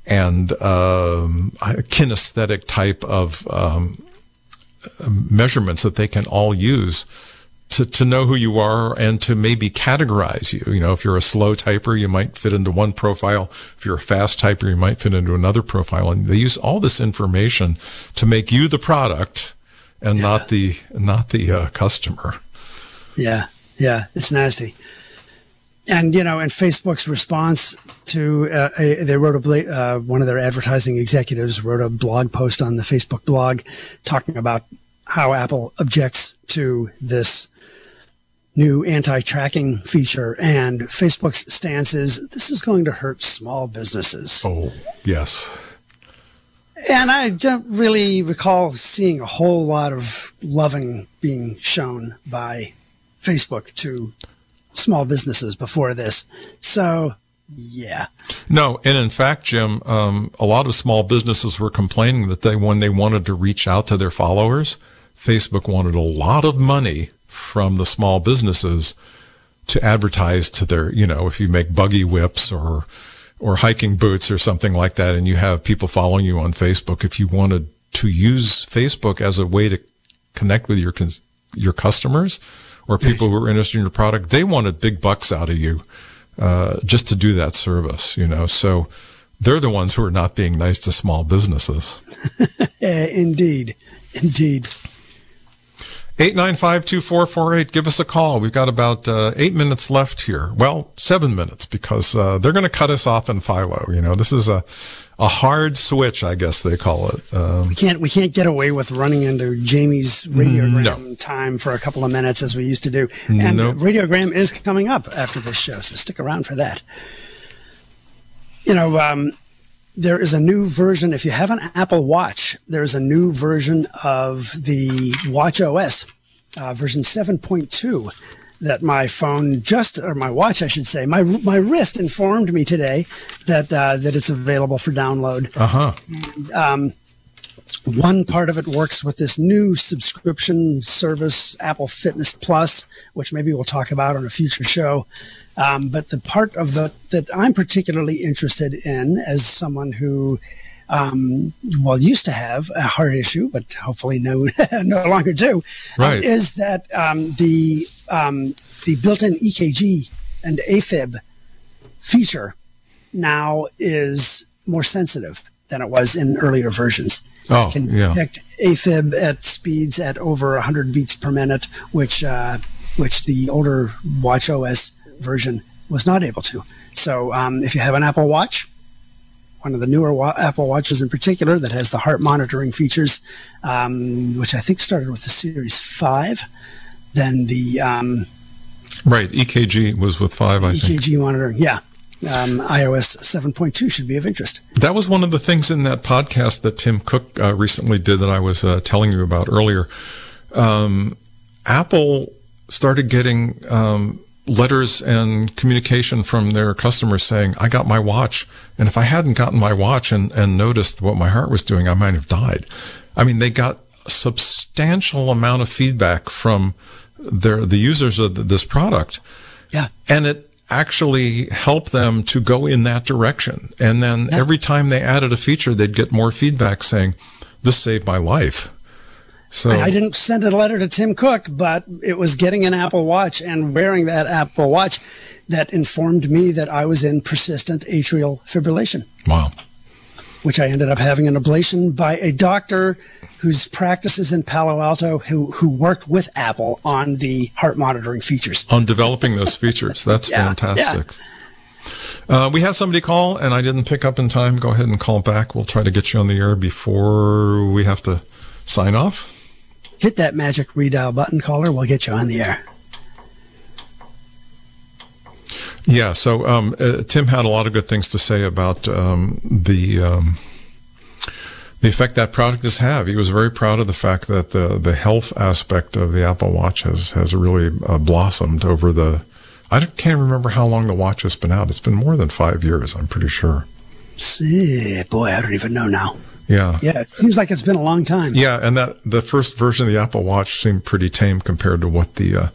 and um, kinesthetic type of um, measurements that they can all use to, to know who you are and to maybe categorize you. You know, if you're a slow typer, you might fit into one profile. If you're a fast typer, you might fit into another profile. And they use all this information to make you the product and yeah. not the not the uh, customer. Yeah, yeah, it's nasty and you know, and Facebook's response to uh, a, they wrote a uh, one of their advertising executives wrote a blog post on the Facebook blog talking about how Apple objects to this new anti-tracking feature, and Facebook's stance is this is going to hurt small businesses. Oh, yes. And I don't really recall seeing a whole lot of loving being shown by Facebook to small businesses before this. So, yeah. No, and in fact, Jim, um, a lot of small businesses were complaining that they, when they wanted to reach out to their followers, Facebook wanted a lot of money from the small businesses to advertise to their, you know, if you make buggy whips or, or hiking boots or something like that, and you have people following you on Facebook, if you wanted to use Facebook as a way to connect with your, your customers, or people who are interested in your product, they wanted big bucks out of you uh, just to do that service, you know. So they're the ones who are not being nice to small businesses. indeed. Indeed. 895-2448. Give us a call. We've got about uh, eight minutes left here. Well, seven minutes because uh, they're going to cut us off in Philo. You know, this is a a hard switch, I guess they call it. Um, we can't we can't get away with running into Jamie's radiogram no. time for a couple of minutes as we used to do. And nope. radiogram is coming up after this show, so stick around for that. You know, um, there is a new version. If you have an Apple Watch, there is a new version of the Watch OS, uh, version 7.2 that my phone just or my watch I should say my my wrist informed me today that uh, that it's available for download. Uh huh. Um, one part of it works with this new subscription service, Apple Fitness Plus, which maybe we'll talk about on a future show. Um, but the part of it that I'm particularly interested in, as someone who um, well, used to have a heart issue, but hopefully no, no longer do, um, right. um, is that um, the um, the built-in EKG and AFib feature now is more sensitive than it was in earlier versions. Oh, it can yeah. detect AFib at speeds at over 100 beats per minute, which uh, which the older Watch OS version was not able to. So um, if you have an Apple Watch, one of the newer wa- Apple Watches in particular that has the heart monitoring features, um, which I think started with the Series 5. Then the. Um, right, EKG was with 5, I EKG think. monitoring, yeah. Um, iOS 7.2 should be of interest. That was one of the things in that podcast that Tim Cook uh, recently did that I was uh, telling you about earlier. Um, Apple started getting um, letters and communication from their customers saying, I got my watch. And if I hadn't gotten my watch and, and noticed what my heart was doing, I might have died. I mean, they got a substantial amount of feedback from their, the users of this product. Yeah. And it actually help them to go in that direction. And then yeah. every time they added a feature, they'd get more feedback saying, this saved my life. So I didn't send a letter to Tim Cook, but it was getting an Apple Watch and wearing that Apple Watch that informed me that I was in persistent atrial fibrillation. Wow. Which I ended up having an ablation by a doctor whose practice is in Palo Alto who, who worked with Apple on the heart monitoring features. On developing those features. That's yeah, fantastic. Uh, we had somebody call and I didn't pick up in time. Go ahead and call back. We'll try to get you on the air before we have to sign off. Hit that magic redial button, caller. We'll get you on the air. Yeah, so um, uh, Tim had a lot of good things to say about um, the um, the effect that product has have. He was very proud of the fact that the the health aspect of the Apple Watch has has really uh, blossomed over the. I can't remember how long the watch has been out. It's been more than five years. I'm pretty sure. See, boy, I don't even know now. Yeah. Yeah, it seems like it's been a long time. Yeah, and that the first version of the Apple Watch seemed pretty tame compared to what the uh,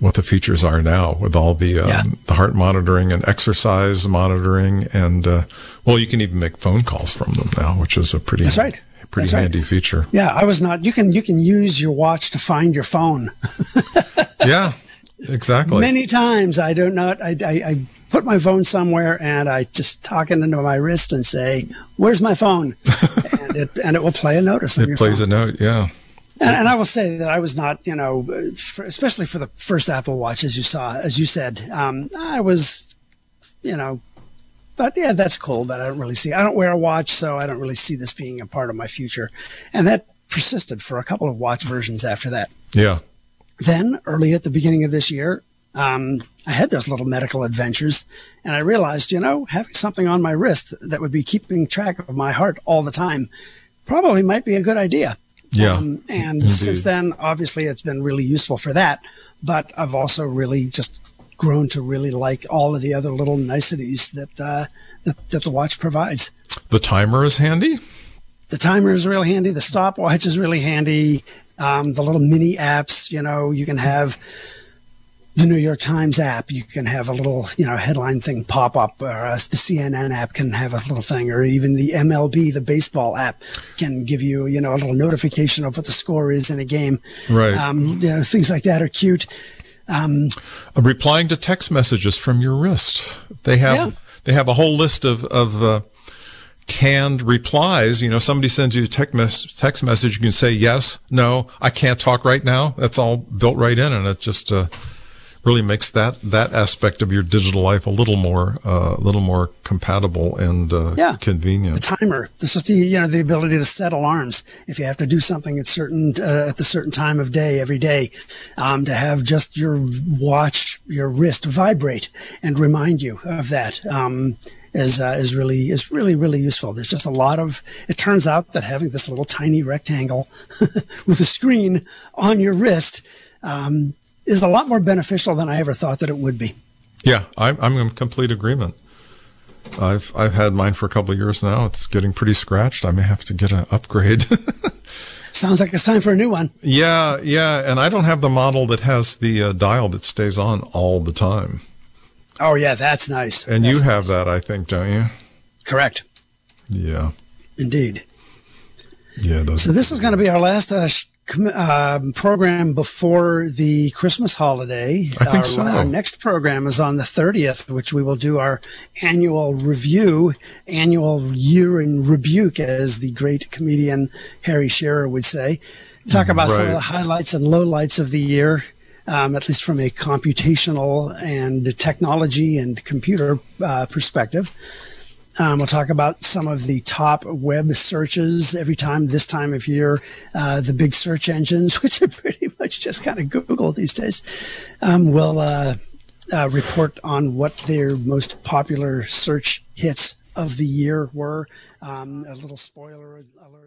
what the features are now with all the um, yeah. the heart monitoring and exercise monitoring and uh, well you can even make phone calls from them now which is a pretty that's right pretty that's handy right. feature yeah i was not you can you can use your watch to find your phone yeah exactly many times i don't know I, I, I put my phone somewhere and i just talk it into my wrist and say where's my phone and it and it will play a notice it plays phone. a note yeah and, and, I will say that I was not, you know, for, especially for the first Apple Watch, as you saw, as you said, um, I was, you know, thought, yeah, that's cool, but I don't really see. I don't wear a watch, so I don't really see this being a part of my future, and that persisted for a couple of watch versions after that. Yeah. Then, early at the beginning of this year, um, I had those little medical adventures, and I realized, you know, having something on my wrist that would be keeping track of my heart all the time probably might be a good idea. Yeah. Um, and indeed. since then, obviously, it's been really useful for that. But I've also really just grown to really like all of the other little niceties that uh, that, that the watch provides. The timer is handy. The timer is really handy. The stopwatch is really handy. Um, the little mini apps, you know, you can have the New York Times app, you can have a little, you know, headline thing pop up, or uh, the CNN app can have a little thing, or even the MLB, the baseball app, can give you, you know, a little notification of what the score is in a game. Right. Um, you know, things like that are cute. Um, uh, replying to text messages from your wrist. They have Yeah. they have a whole list of of uh, canned replies. You know, somebody sends you a text, mes- text message, you can say yes, no, I can't talk right now. That's all built right in, and it just uh, really makes that that aspect of your digital life a little more uh, a little more compatible and uh, Yeah. convenient. the timer. This is the you know the ability to set alarms if you have to do something at certain uh, at the certain time of day every day, um, to have just your watch your wrist vibrate and remind you of that. Um, is uh, is really is really really useful. There's just a lot of. It turns out that having this little tiny rectangle with a screen on your wrist um, is a lot more beneficial than I ever thought that it would be. Yeah, I'm, I'm in complete agreement. I've I've had mine for a couple of years now. It's getting pretty scratched. I may have to get an upgrade. Sounds like it's time for a new one. yeah, yeah, and I don't have the model that has the uh, dial that stays on all the time. Oh yeah, that's nice. And That's you have nice. that, I think, don't you? correct. Yeah, Indeed. yeah. Those. So this is going to be our last uh, sh- um program before the Christmas holiday. I think our, so. our next program is on the 30th, which we will do our annual review, annual year in rebuke, as the great comedian Harry Shearer would say. Talk about some of the highlights and lowlights of the year. Um, at least from a computational and technology and computer uh, perspective. Um, we'll talk about some of the top web searches every time this time of year, uh, the big search engines, which are pretty much just kind of Google these days. Um, we'll uh, uh, report on what their most popular search hits of the year were. Um, a little spoiler alert.